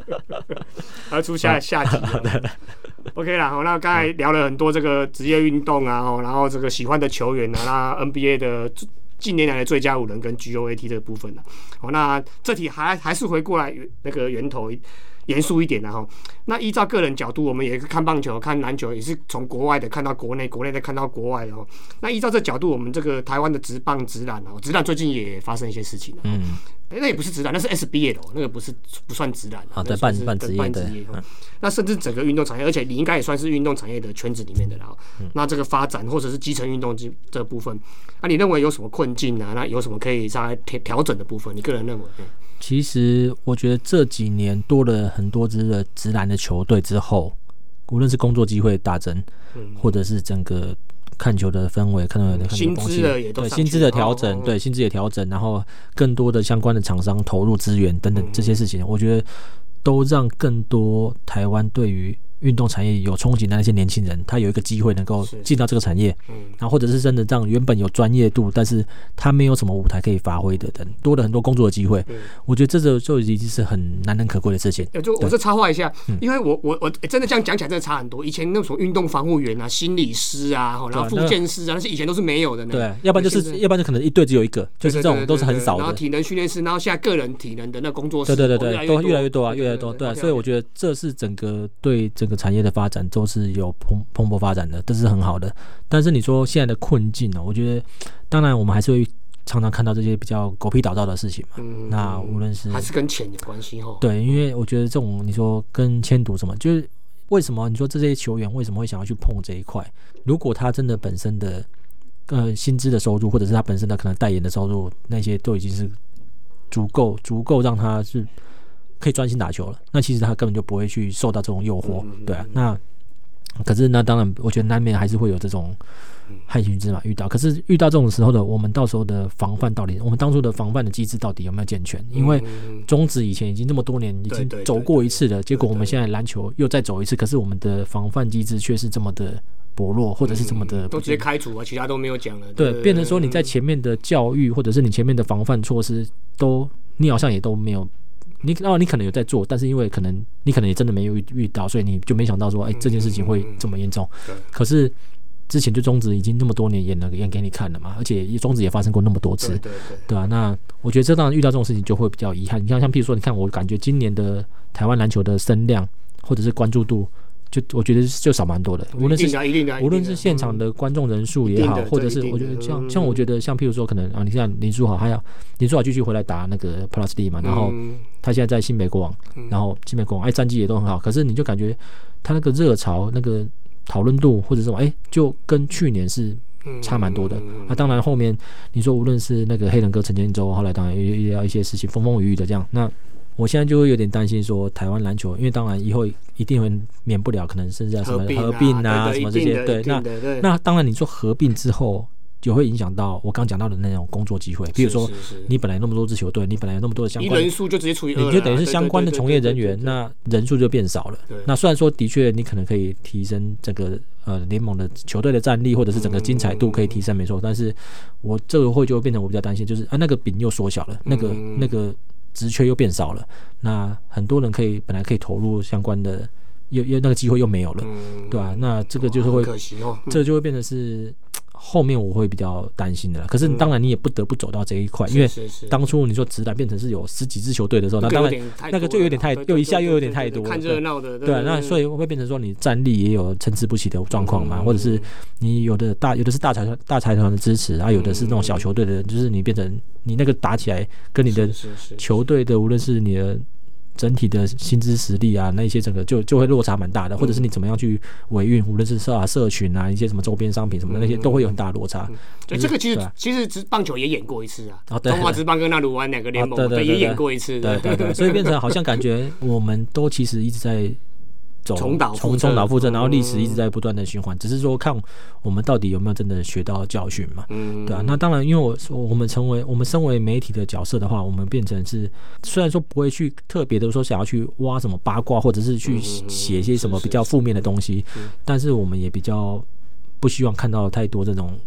要出下下集。OK 啦，好，那刚才聊了很多这个职业运动啊，然后这个喜欢的球员啊，那 NBA 的近年来的最佳五人跟 GOAT 的部分呢，好，那这题还还是回过来那个源头。严肃一点的哈。那依照个人角度，我们也是看棒球、看篮球，也是从国外的看到国内，国内的看到国外的哦。那依照这角度，我们这个台湾的直棒、直男哦，直男最近也发生一些事情了。嗯，那也不是直男，那是 SBA 的，那个不是不算直男。啊，对，半半职业的。那甚至整个运动产业，而且你应该也算是运动产业的圈子里面的了。那这个发展或者是基层运动这这部分，那你认为有什么困境啊？那有什么可以稍微调调整的部分？你个人认为？其实我觉得这几年多了很多支的直男的球队之后，无论是工作机会大增，或者是整个看球的氛围，看到的薪资的也对薪资的调整，对薪资也调整，然后更多的相关的厂商投入资源等等这些事情，我觉得都让更多台湾对于。运动产业有憧憬的那些年轻人，他有一个机会能够进到这个产业，嗯然后或者是真的让原本有专业度，但是他没有什么舞台可以发挥的，人多了很多工作的机会。我觉得这就就已经是很难能可贵的事情。就我这插话一下，因为我我我真的这样讲起来真的差很多。以前那种运动防护员啊、心理师啊，然后复健师啊，那些以前都是没有的。对，要不然就是要不然就可能一队只有一个，就是这种都是很少的。然后体能训练师，然后现在个人体能的那工作室，对对对对，都越来越多啊，越来越多。对，所以我觉得这是整个对整个产业的发展。都是有蓬蓬勃发展的，这是很好的。但是你说现在的困境呢？我觉得，当然我们还是会常常看到这些比较狗屁倒灶的事情嘛。嗯。那无论是还是跟钱有关系哈。对，因为我觉得这种你说跟迁赌什么，就是为什么你说这些球员为什么会想要去碰这一块？如果他真的本身的呃薪资的收入，或者是他本身的可能代言的收入，那些都已经是足够足够让他是可以专心打球了。那其实他根本就不会去受到这种诱惑，对啊。那可是那当然，我觉得难免还是会有这种害群之马遇到。可是遇到这种时候的，我们到时候的防范到底，我们当初的防范的机制到底有没有健全？因为中止以前已经这么多年已经走过一次了，结果我们现在篮球又再走一次，可是我们的防范机制却是这么的薄弱，或者是这么的都直接开除啊，其他都没有讲了。对，变成说你在前面的教育，或者是你前面的防范措施，都你好像也都没有。你哦，你可能有在做，但是因为可能你可能也真的没有遇遇到，所以你就没想到说，哎，这件事情会这么严重。可是之前就中止已经那么多年演了演给你看了嘛，而且中止也发生过那么多次，对对对吧？那我觉得这当然遇到这种事情就会比较遗憾。你看，像譬如说，你看我感觉今年的台湾篮球的声量或者是关注度。就我觉得就少蛮多的，无论是无论是现场的观众人数也好，或者是我觉得像像我觉得像譬如说可能啊，你像林书豪，还有林书豪继续回来打那个 Plus D 嘛，然后他现在在新北国王，然后新北国王哎战绩也都很好，可是你就感觉他那个热潮、那个讨论度或者什么哎，就跟去年是差蛮多的。那当然后面你说无论是那个黑人哥陈建州，后来当然也也要一些事情风风雨雨的这样那。我现在就会有点担心，说台湾篮球，因为当然以后一定会免不了可能甚至要什么合并啊，什么这些，对，那那当然你说合并之后，就会影响到我刚讲到的那种工作机会，比如说你本来那么多支球队，你本来有那么多的相关人数就直接除以二，你就等于是相关的从业人员，那人数就变少了。那虽然说的确你可能可以提升这个呃联盟的球队的战力，或者是整个精彩度可以提升，没错，但是我这个会就会变成我比较担心，就是啊那个饼又缩小了，那个那个。职缺又变少了，那很多人可以本来可以投入相关的，又又那个机会又没有了，对吧？那这个就是会，这个就会变成是。后面我会比较担心的，可是当然你也不得不走到这一块，因为当初你说直男变成是有十几支球队的时候，那当然那个就有点太又一下又有点太多，看热闹的，对，那所以会变成说你战力也有参差不齐的状况嘛，或者是你有的大有的是大财团大财团的支持，啊，有的是那种小球队的，就是你变成你那个打起来跟你的球队的无论是你的。整体的薪资实力啊，那些整个就就会落差蛮大的，或者是你怎么样去维运，无论是社啊社群啊，一些什么周边商品什么的那些，都会有很大的落差。对，这个其实其实职棒球也演过一次啊，中华职棒跟那鲁湾两个联盟对也演过一次，对对对，所以变成好像感觉我们都其实一直在。重蹈重重蹈覆辙，然后历史一直在不断的循环，只是说看我们到底有没有真的学到教训嘛？嗯，对啊。那当然，因为我我们成为我们身为媒体的角色的话，我们变成是虽然说不会去特别的说想要去挖什么八卦，或者是去写一些什么比较负面的东西，但是我们也比较不希望看到太多这种。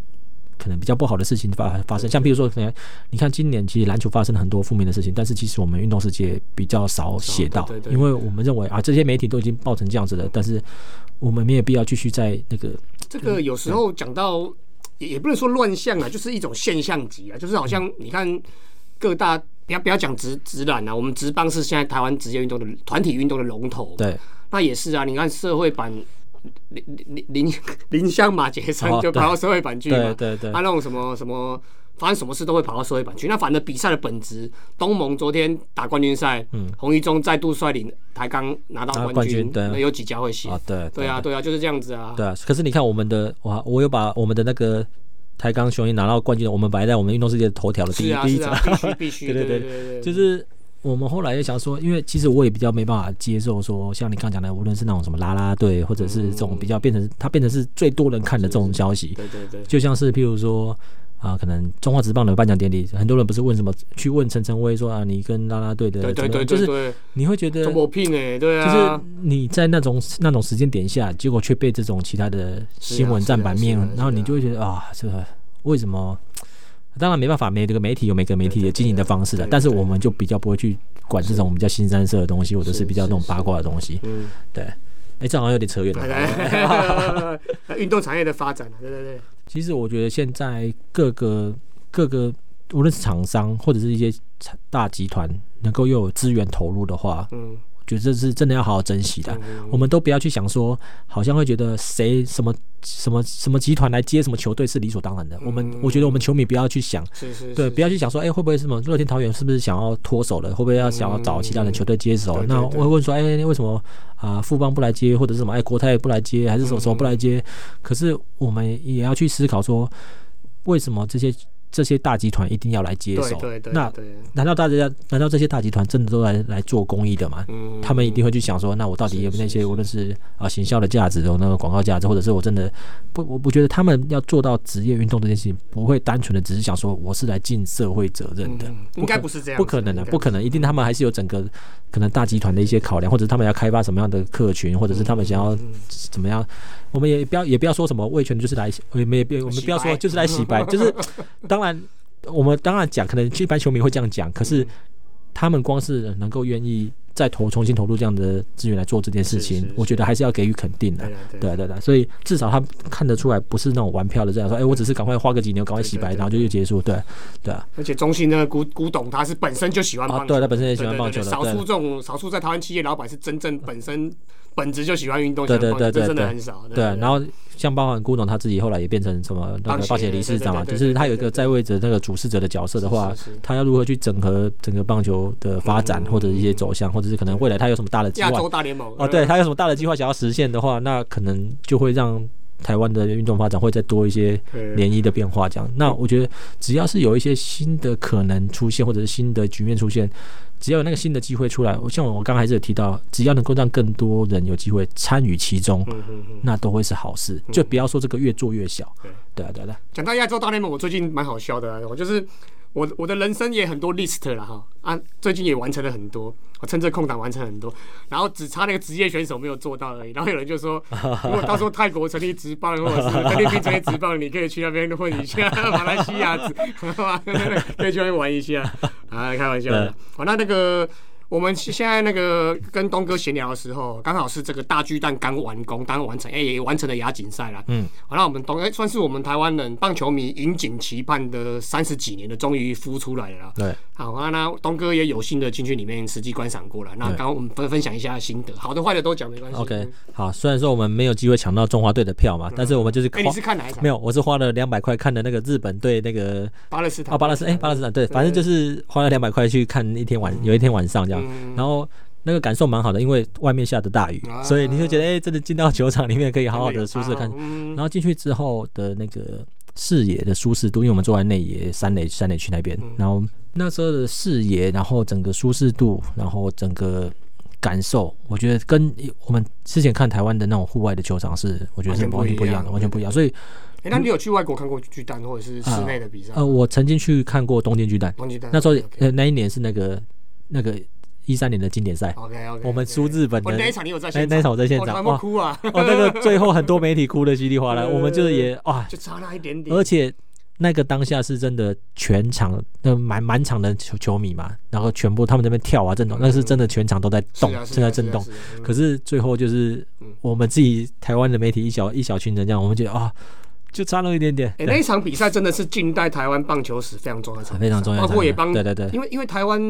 可能比较不好的事情发发生，像比如说，可能你看今年其实篮球发生了很多负面的事情，但是其实我们运动世界比较少写到，因为我们认为啊，这些媒体都已经报成这样子了，但是我们没有必要继续在那个这个有时候讲到也也不能说乱象啊，就是一种现象级啊，就是好像你看各大不要不要讲直直男啊，我们直棒是现在台湾职业运动的团体运动的龙头。对，那也是啊，你看社会版林林林 林香马杰森就跑到社会版去嘛，对对对，他那种什么什么。发生什么事都会跑到社会版去。那反正比赛的本质，东盟昨天打冠军赛，嗯，洪一中再度率领台钢拿到冠军，对，有几家会写啊？对，对啊，对啊，就是这样子啊。对啊，可是你看我们的，哇我有把我们的那个台钢雄鹰拿到冠军，我们摆在我们运动世界头条的第一第一张，必须必须，对对对，就是我们后来又想说，因为其实我也比较没办法接受说，像你刚讲的，无论是那种什么啦啦队，或者是这种比较变成它变成是最多人看的这种消息，对对对，就像是譬如说。啊，可能中华职棒的颁奖典礼，很多人不是问什么？去问陈晨威说啊，你跟啦啦队的怎么样？就是你会觉得我拼哎，对啊，就是你在那种那种时间点下，结果却被这种其他的新闻占版面，然后你就会觉得啊，这个为什么？当然没办法，每个媒体有每个媒体的经营的方式的，但是我们就比较不会去管这种我们叫新三色的东西，或者是比较那种八卦的东西。嗯，对。哎，这好像有点扯远了。运动产业的发展，对对对。其实我觉得现在各个各个，无论是厂商或者是一些大集团，能够又有资源投入的话，嗯。觉得这是真的要好好珍惜的，我们都不要去想说，好像会觉得谁什么什么什么集团来接什么球队是理所当然的。我们我觉得我们球迷不要去想，对，不要去想说，哎，会不会什么乐天桃园是不是想要脱手了？会不会要想要找其他的球队接手？那我会问说，哎，为什么啊富邦不来接，或者是什么？哎，国泰不来接，还是什么什么不来接？可是我们也要去思考说，为什么这些？这些大集团一定要来接手，那难道大家难道这些大集团真的都来来做公益的吗？他们一定会去想说，那我到底有那些无论是啊行销的价值，有那个广告价值，或者是我真的不，我不觉得他们要做到职业运动这件事情，不会单纯的只是想说我是来尽社会责任的，应该不是这样，不可能的，不可能，一定他们还是有整个可能大集团的一些考量，或者他们要开发什么样的客群，或者是他们想要怎么样。我们也不要也不要说什么魏权就是来，我们也不我们不要说就是来洗白，就是当然我们当然讲，可能一般球迷会这样讲，可是他们光是能够愿意再投重新投入这样的资源来做这件事情，我觉得还是要给予肯定的，对对对，所以至少他看得出来不是那种玩票的这样说，哎，我只是赶快花个几年赶快洗白，然后就就结束，对对。啊。而且中信那个古古董他是本身就喜欢棒球，对他本身也喜欢棒球的，少数这种少数在台湾企业老板是真正本身。本质就喜欢运动，对对对对，真的很少。对，然后像包含顾总他自己后来也变成什么那个棒协理事长嘛，就是他有一个在位者那个主事者的角色的话，他要如何去整合整个棒球的发展或者一些走向，或者是可能未来他有什么大的计划？亚洲大联盟哦，对他有什么大的计划想要实现的话，那可能就会让台湾的运动发展会再多一些涟漪的变化。这样，那我觉得只要是有一些新的可能出现，或者是新的局面出现。只要有那个新的机会出来，我像我刚刚还是有提到，只要能够让更多人有机会参与其中，那都会是好事。就不要说这个越做越小。对啊，对啊。讲到亚洲大联盟，我最近蛮好笑的，我就是我我的人生也很多 list 了哈啊，最近也完成了很多，我趁这空档完成很多，然后只差那个职业选手没有做到而已。然后有人就说，如果到时候泰国成立职棒，或者是菲律宾成立职棒，你可以去那边混一下，马来西亚 可以去那边玩一下。啊，开玩笑的。好，那那个。我们现在那个跟东哥闲聊的时候，刚好是这个大巨蛋刚完工，刚完成，哎，也完成了亚锦赛了。嗯，好，那我们东哎算是我们台湾人棒球迷引颈期盼的三十几年的，终于孵出来了。对，好啊，那东哥也有幸的进去里面实际观赏过了。那刚刚我们分分享一下心得，好的坏的都讲没关系。OK，好，虽然说我们没有机会抢到中华队的票嘛，但是我们就是哎，你是看哪一场？没有，我是花了两百块看的那个日本队那个巴勒斯坦。哦，巴勒斯哎，巴勒斯坦对，反正就是花了两百块去看一天晚，有一天晚上这样，然后。那个感受蛮好的，因为外面下着大雨，所以你就觉得哎，真的进到球场里面可以好好的舒适看。然后进去之后的那个视野的舒适度，因为我们坐在内野三垒三垒区那边，然后那时候的视野，然后整个舒适度，然后整个感受，我觉得跟我们之前看台湾的那种户外的球场是，我觉得是完全不一样的，完全不一样。所以，哎，那你有去外国看过巨蛋或者是室内的比赛？呃，我曾经去看过东京巨蛋，东京巨蛋那时候呃那一年是那个那个。一三年的经典赛，OK OK，我们输日本的那一场，你有在现那那场我在现场，哇哭啊！哦，那个最后很多媒体哭的稀里哗啦，我们就是也哇，就差那一点点。而且那个当下是真的全场那满满场的球球迷嘛，然后全部他们那边跳啊震动，那是真的全场都在动，正在震动。可是最后就是我们自己台湾的媒体一小一小群人这样，我们觉得啊。就差那么一点点。哎、那一场比赛真的是近代台湾棒球史非常重要的一场非常重要包括也帮对对对因为因为台湾，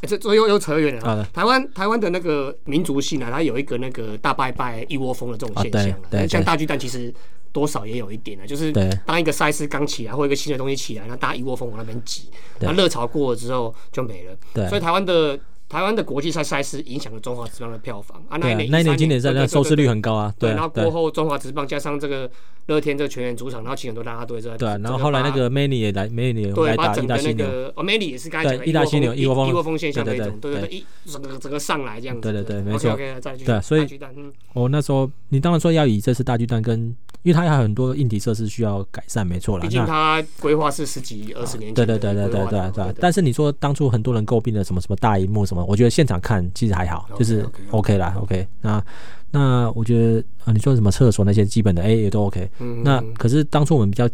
欸这这又又扯远了。台湾台湾的那个民族性啊，它有一个那个大拜拜一窝蜂的这种现象。像大巨蛋其实多少也有一点啊，就是对当一个赛事刚起来或一个新的东西起来，然后大家一窝蜂往那边挤，对那热潮过了之后就没了。对所以台湾的。台湾的国际赛赛事影响了中华职棒的票房。啊，那一年，那一年13经典赛对对对那收视率很高啊，对，然后过后中华职棒加上这个乐天这个全员主场，然后请很多啦啦队这对啊，然后后来那个 Many 也来，Many 来打意大犀牛，哦 m a n y 也是刚才讲的对意大犀牛一一窝蜂一窝蜂现象的对对一种，对对对对，一整个整个上来这样子，对对对没错。OK，再去对啊所以大巨蛋嗯。我那时候你当然说要以这次大巨蛋跟，因为它还有很多硬体设施需要改善，没错啦。毕竟那它规划是十几二十年对对对对对对。对。但是你说当初很多人诟病的什么什么大荧幕什么，我觉得现场看其实还好，就是 OK 啦 OK。那那我觉得啊，你说什么厕所那些基本的，哎也都 OK。嗯那可是当初我们比较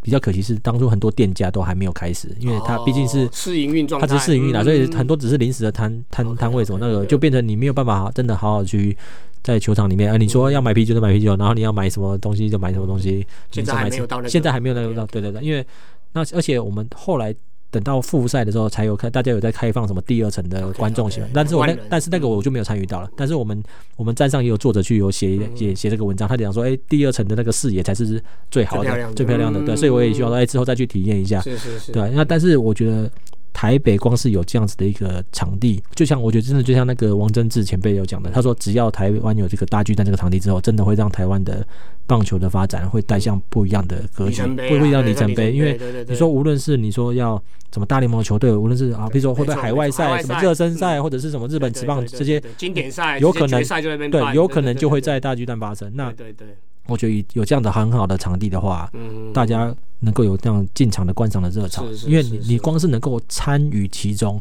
比较可惜是，当初很多店家都还没有开始，因为它毕竟是哦试营运状态，它只是试营运啦，嗯所以很多只是临时的摊摊摊位什么那个就变成你没有办法真的好好去在球场里面，啊，你说要买啤酒就买啤酒，然后你要买什么东西就买什么东西，现在还没有到那个现在还没有那个对对对，因为那而且我们后来。等到复赛的时候，才有开，大家有在开放什么第二层的观众席但是我那但是那个我就没有参与到了。但是我们我们站上也有作者去有写嗯写写这个文章，他讲说，哎，第二层的那个视野才是最好的、最漂亮的亮的。对，嗯所以我也希望说，哎，之后再去体验一下。是是是，对啊，那但是我觉得台北光是有这样子的一个场地，就像我觉得真的就像那个王贞治前辈有讲的，他说只要台湾有这个大巨蛋这个场地之后，真的会让台湾的棒球的发展会带向不一样的格局，不不一样的里程碑。因为你说无论是你说要什么大联盟球队，无论是啊，比如说会不会海外赛、什么热身赛，嗯或者是什么日本职棒这些，经典赛有可能对，有可能就会在大巨蛋发生。那对对对，我觉得有这样的很好的场地的话，嗯，大家能够有这样进场的观赏的热潮，是是因为你你光是能够参与其中，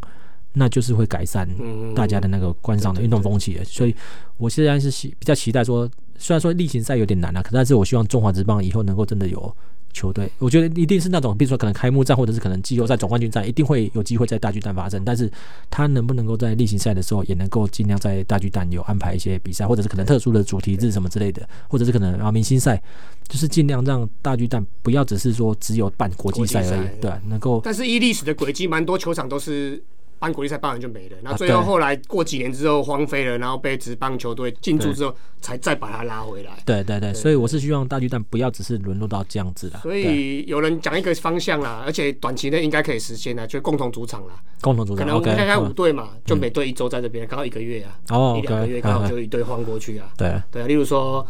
那就是会改善嗯大家的那个观赏的运动风气的。所以我现在是期比较期待说，虽然说例行赛有点难啊，可但是我希望中华职棒以后能够真的有。球队，我觉得一定是那种，比如说可能开幕战或者是可能季后赛总冠军战，一定会有机会在大巨蛋发生。但是他能不能够在例行赛的时候，也能够尽量在大巨蛋有安排一些比赛，或者是可能特殊的主题日什么之类的，或者是可能啊明星赛，就是尽量让大巨蛋不要只是说只有办国际赛而已，对，能够但是依历史的轨迹，蛮多球场都是办国际赛办完就没了，然后啊最后对后来过几年之后荒废了，然后被职棒球队进驻之后，才再把它拉回来。对对对，所以我是希望大巨蛋不要只是沦落到这样子啦，所以有人讲一个方向啦，而且短期内应该可以实现啦，就共同主场啦。共同主场可能我们看看五嗯队嘛，就每队一周在这边，刚好一个月啊，哦一两个月刚好嗯就一队换过去啊。对对啊，例如说，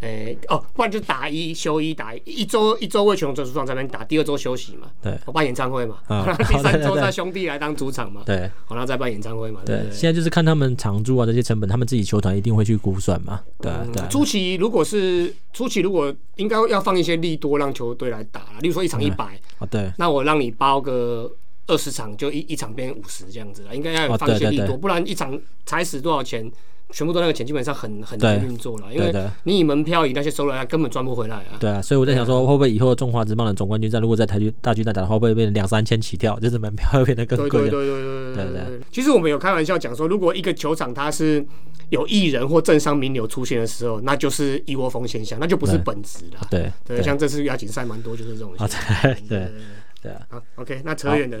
诶、哦，不然就打一休一，打一一周一周为全龙主场这边打，第二周休息嘛，对。我办演唱会嘛，嗯第三周再兄弟来当主场嘛，对，然后再办演唱会嘛，对？现在就是看他们常驻啊这些成本，他们自己球团一定会去估算嘛，对啊对初期如果是初期，如果应该要放一些利多让球队来打啦，例如说一场一百、哦对那我让你包个二十场，就一一场变五十这样子了，应该要放一些对对对利多，不然一场才死多少钱，全部都那个钱基本上很很难运作了，因为你以门票以那些收入，它根本赚不回来啊。对啊，所以我在想说，会不会以后中华职棒的总冠军战，如果在台军大巨蛋打的话，会不会变成两三千起跳？就是门票会变得更贵了。对对对对对对对。其实我们有开玩笑讲说，如果一个球场它是有艺人或政商名流出现的时候，那就是一窝蜂现象，那就不是本质了。对对，像这次亚锦赛蛮多就是这种。对。对啊，好，OK，那扯远了。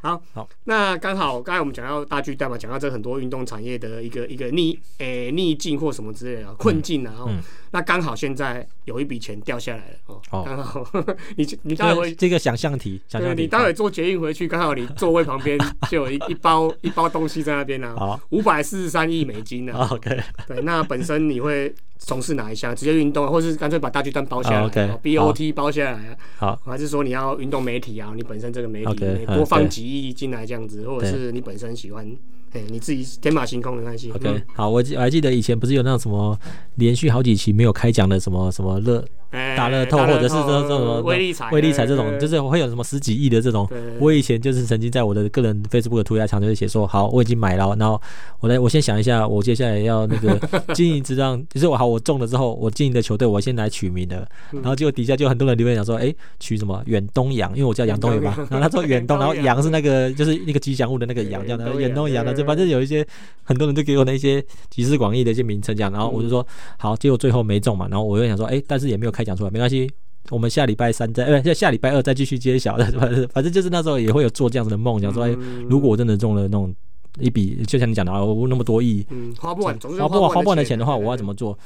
好，好，那刚好刚才我们讲到大巨蛋嘛，讲到这很多运动产业的一个一个逆诶、逆境或什么之类的困境啊。哦。嗯。那刚好现在有一笔钱掉下来了哦，哦。刚好。你你待会这个想象题，想象题，你待会坐捷运回去，刚好你座位旁边就有一 一包一包东西在那边啊，好。五百四十三亿美金啊。，OK，对，那本身你会从事哪一项？直接运动啊，或是干脆把大巨蛋包下来、啊，OK，哦 BOT 包下来啊？好，还是说你要运动媒体啊？你本身这个媒体你多放几亿进来这样子，或者是你本身喜欢，哎，你自己天马行空的关系。OK，好，我记我还记得以前不是有那种什么连续好几期没有开奖的什么什么乐哎大乐透，或者是这种这种威力彩、威力彩这种，就是会有什么十几亿的这种。我以前就是曾经在我的个人 Facebook 的涂鸦墙就会写说，好，我已经买了，然后我来，我先想一下，我接下来要那个 经营这张，就是我好，我中了之后，我经营的球队我先来取名的，嗯。然后结果底下就很多人留言讲说，哎，取什么远东洋，因为我叫杨东远嘛，然后他说远东，然后洋是那个就是那个吉祥物的那个洋，这样的远东洋的，就反正有一些很多人就给我那些集思广益的一些名称这样，然后我就说好，结果最后没中嘛，然后我又想说，哎，但是也没有开奖出来。出来，没关系。我们下礼拜三再，呃，下下礼拜二再继续揭晓的，反正反正就是那时候也会有做这样子的梦想，说，哎，如果我真的中了那种一笔，就像你讲的啊，我那么多亿，嗯，花不完，花不完，花不完的钱的话，我要怎么做？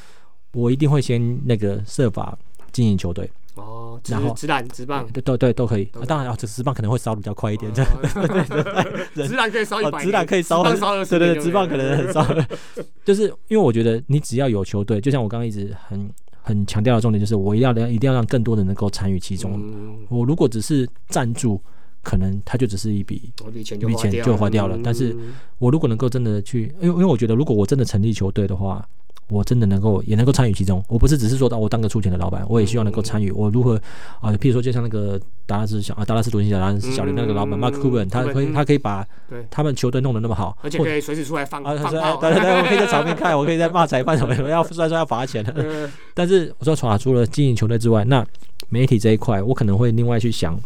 我一定会先那个设法经营球队。哦，然后直篮、直棒，对对对，都可以。当然啊，这直棒可能会烧的比较快一点，对对对。直篮可以烧一百，直篮可以烧很烧对对对，直棒可能很烧。就是因为我觉得你只要有球队，就像我刚刚一直很很强调的重点，就是我一定要一定要让更多人能够参与其中。我如果只是赞助，可能他就只是一笔一笔钱就花掉了。但是我如果能够真的去，因为因为我觉得，如果我真的成立球队的话。我真的能够也能够参与其中，我不是只是说到我当个出钱的老板，我也希望能够参与。我如何啊？譬如说，就像那个达拉斯小啊，达拉斯独行侠，达拉斯小林那个老板 Mark Cuban，他可以他可以把他们球队弄得那么好，而且可以随时出来放放炮。对对对，我可以在场边看，我可以在骂裁判什么的，要虽然说要罚钱的。但是我说，除了经营球队之外，那媒体这一块，我可能会另外去想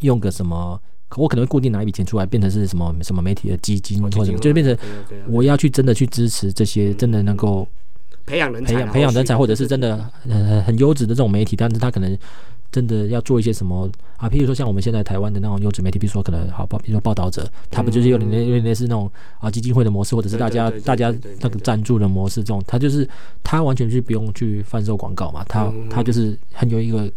用个什么，我可能会固定拿一笔钱出来，变成是什么什么媒体的基金或者什么，就变成我要去真的去支持这些真的能够。培养人才，培养培养人才，或者是真的很很优质的这种媒体，但是他可能真的要做一些什么啊？譬如说像我们现在台湾的那种优质媒体，比如说可能好报，比如说报道者，他不就是有点有点类似那种啊基金会的模式，或者是大家大家那个赞助的模式，这种他就是他完全是不用去贩售广告嘛，他他就是很有一个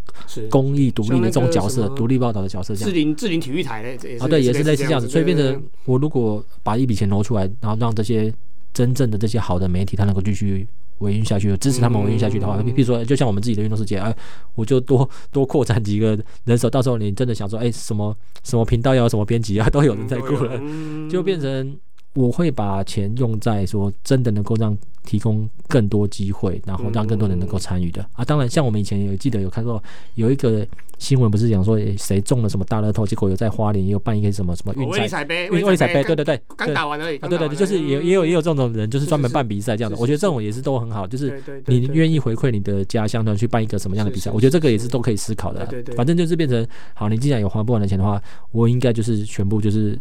公益独立的这种角色，独立报道的角色，这样。智林志林体育台嘞，啊对，也是类似这样子，所以变成我如果把一笔钱挪出来，然后让这些真正的这些好的媒体，他能够继续。维运下去，支持他们维运下去的话，譬如说，就像我们自己的运动世界，哎，我就多多扩展几个人手，到时候你真的想说，哎，什么什么频道要什么编辑啊，都有人在过了，就变成。我会把钱用在说真的能够让提供更多机会，然后让更多人能够参与的啊。当然，像我们以前有记得有看过有一个新闻，不是讲说谁中了什么大乐透，结果有在花莲也有办一个什么什么运彩杯，运彩杯，对对对，刚打完而已。对对对，就是也也有也有这种人，就是专门办比赛这样的。我觉得这种也是都很好，就是你愿意回馈你的家乡，去办一个什么样的比赛，我觉得这个也是都可以思考的。对对，反正就是变成好，你既然有花不完的钱的话，我应该就是全部就是。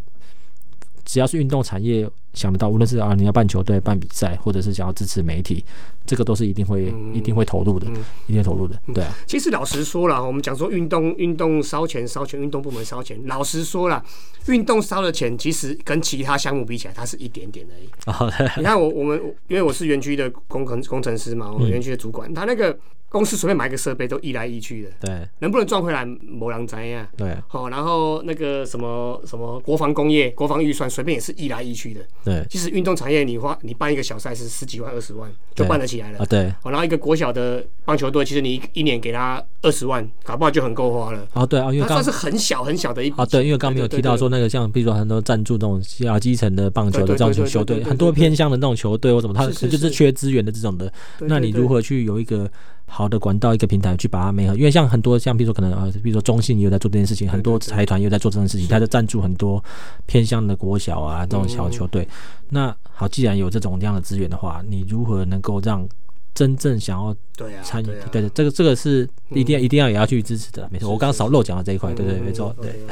只要是运动产业想得到，无论是啊你要办球队、办比赛，或者是想要支持媒体，这个都是一定会、一定会投入的，一定投入的。对啊。其实老实说了，我们讲说运动、运动烧钱、烧钱，运动部门烧钱。老实说了，运动烧的钱，其实跟其他项目比起来，它是一点点而已。你看我我们，因为我是园区的工程工程师嘛，我们园区的主管，他那个。公司随便买个设备都一来一去的，对，能不能赚回来，某人怎样？对，好，然后那个什么什么国防工业、国防预算，随便也是一来一去的，对。其实运动产业，你花你办一个小赛事，十几万、二十万就办得起来了啊，对。然后一个国小的棒球队，其实你一年给他二十万，搞不好就很够花了。哦，对啊，因为算是很小很小的一笔。啊，对，因为刚刚没有提到说那个像，比如说很多赞助这种小基层的棒球的这种球队，很多偏向的那种球队或什么，他就是缺资源的这种的。那你如何去有一个？好的管道一个平台去把它媒合，因为像很多像比如说可能呃，比如说中信也有在做这件事情，很多财团也有在做这件事情，他就赞助很多偏向的国小啊这种小球队。那好，既然有这种这样的资源的话，你如何能够让真正想要参与？对对，这个这个是一定要一定要也要去支持的，没错。我刚刚少漏讲了这一块，对对，没错，对。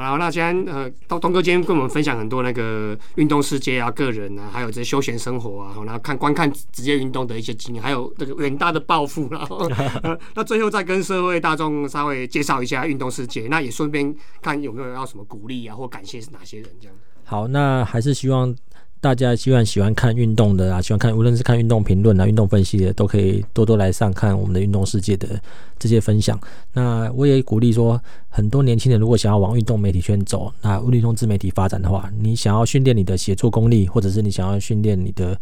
好，那今天呃，东东哥今天跟我们分享很多那个运动世界啊、个人啊，还有这些休闲生活啊，然后看观看职业运动的一些经验，还有这个远大的抱负，然 后那最后再跟社会大众稍微介绍一下运动世界，那也顺便看有没有要什么鼓励啊或感谢是哪些人这样。好，那还是希望。大家希望喜欢看运动的啊，喜欢看无论是看运动评论啊、运动分析的，都可以多多来上看我们的运动世界的这些分享。那我也鼓励说，很多年轻人如果想要往运动媒体圈走，那运动自媒体发展的话，你想要训练你的写作功力，或者是你想要训练你的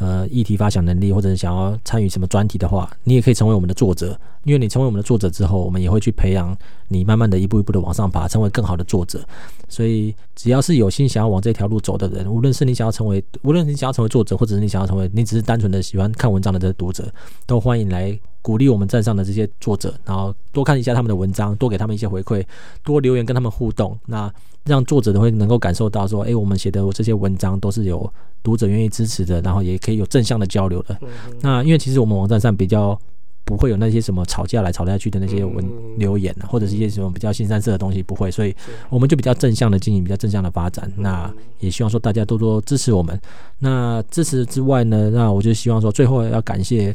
呃议题发想能力，或者是想要参与什么专题的话，你也可以成为我们的作者。因为你成为我们的作者之后，我们也会去培养你，慢慢的一步一步的往上爬，成为更好的作者。所以，只要是有心想要往这条路走的人，无论是你想要成为，无论你想要成为作者，或者是你想要成为，你只是单纯的喜欢看文章的这读者，都欢迎来鼓励我们站上的这些作者，然后多看一下他们的文章，多给他们一些回馈，多留言跟他们互动，那让作者都会能够感受到说，哎，我们写的这些文章都是有读者愿意支持的，然后也可以有正向的交流的。那因为其实我们网站上比较。不会有那些什么吵架来吵架去的那些文留言啊，或者是一些什么比较新三色的东西，不会，所以我们就比较正向的经营，比较正向的发展。那也希望说大家多多支持我们。那支持之外呢，那我就希望说最后要感谢，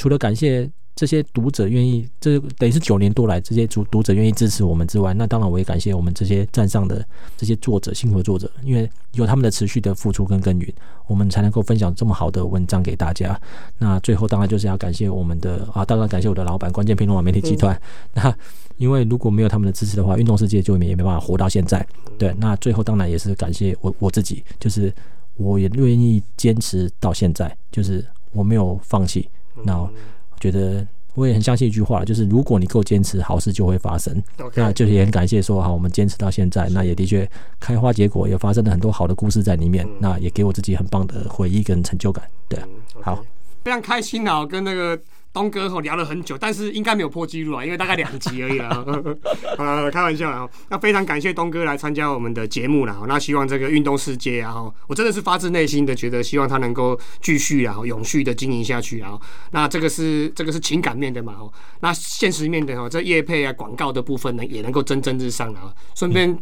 除了感谢。这些读者愿意，这等于是九年多来这些读读者愿意支持我们之外，那当然我也感谢我们这些站上的这些作者，辛苦的作者，因为有他们的持续的付出跟耕耘，我们才能够分享这么好的文章给大家。那最后当然就是要感谢我们的啊，当然感谢我的老板关键评论网媒体集团。那因为如果没有他们的支持的话，运动世界就也没办法活到现在。对，那最后当然也是感谢我我自己，就是我也愿意坚持到现在，就是我没有放弃。那我觉得我也很相信一句话，就是如果你够坚持，好事就会发生。那就是也很感谢说，好，我们坚持到现在，那也的确开花结果，也发生了很多好的故事在里面，那也给我自己很棒的回忆跟成就感。对啊，好，非常开心啊，跟那个东哥吼聊了很久，但是应该没有破纪录啊，因为大概两集而已啦。啊，开玩笑啦。那非常感谢东哥来参加我们的节目啦。那希望这个运动世界啊，吼我真的是发自内心的觉得，希望他能够继续啊，永续的经营下去啊。那这个是这个是情感面的嘛，吼。那现实面的哦，这业配啊、广告的部分呢，也能够蒸蒸日上啊。顺便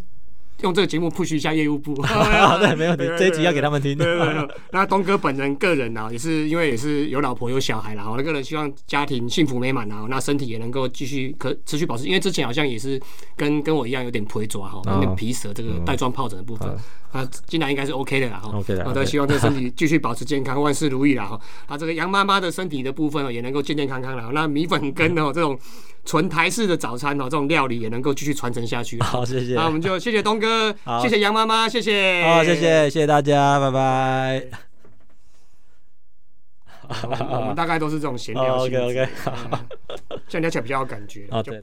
用这个节目 push 一下业务部。好的，没问题，这一集要给他们听。对对对，那东哥本人个人啊，也是因为也是有老婆有小孩啦，我那个人希望家庭幸福美满啊，那身体也能够继续可持续保持，因为之前好像也是跟跟我一样有点腿爪哈，有点皮蛇这个带状疱疹的部分。啊，进来应该是 OK 的啦，哈 OK 的好的，希望这个身体继续保持健康，万事如意啦，哈。啊，这个杨妈妈的身体的部分哦，也能够健健康康啦。那米粉跟哦 这种纯台式的早餐哦，这种料理也能够继续传承下去。好，谢谢。那我们就谢谢东哥，好谢谢杨妈妈，谢谢。好，谢谢，谢谢大家，拜拜。我们大概都是这种闲聊。OK OK，嗯这样聊起来比较有感觉。哦，对。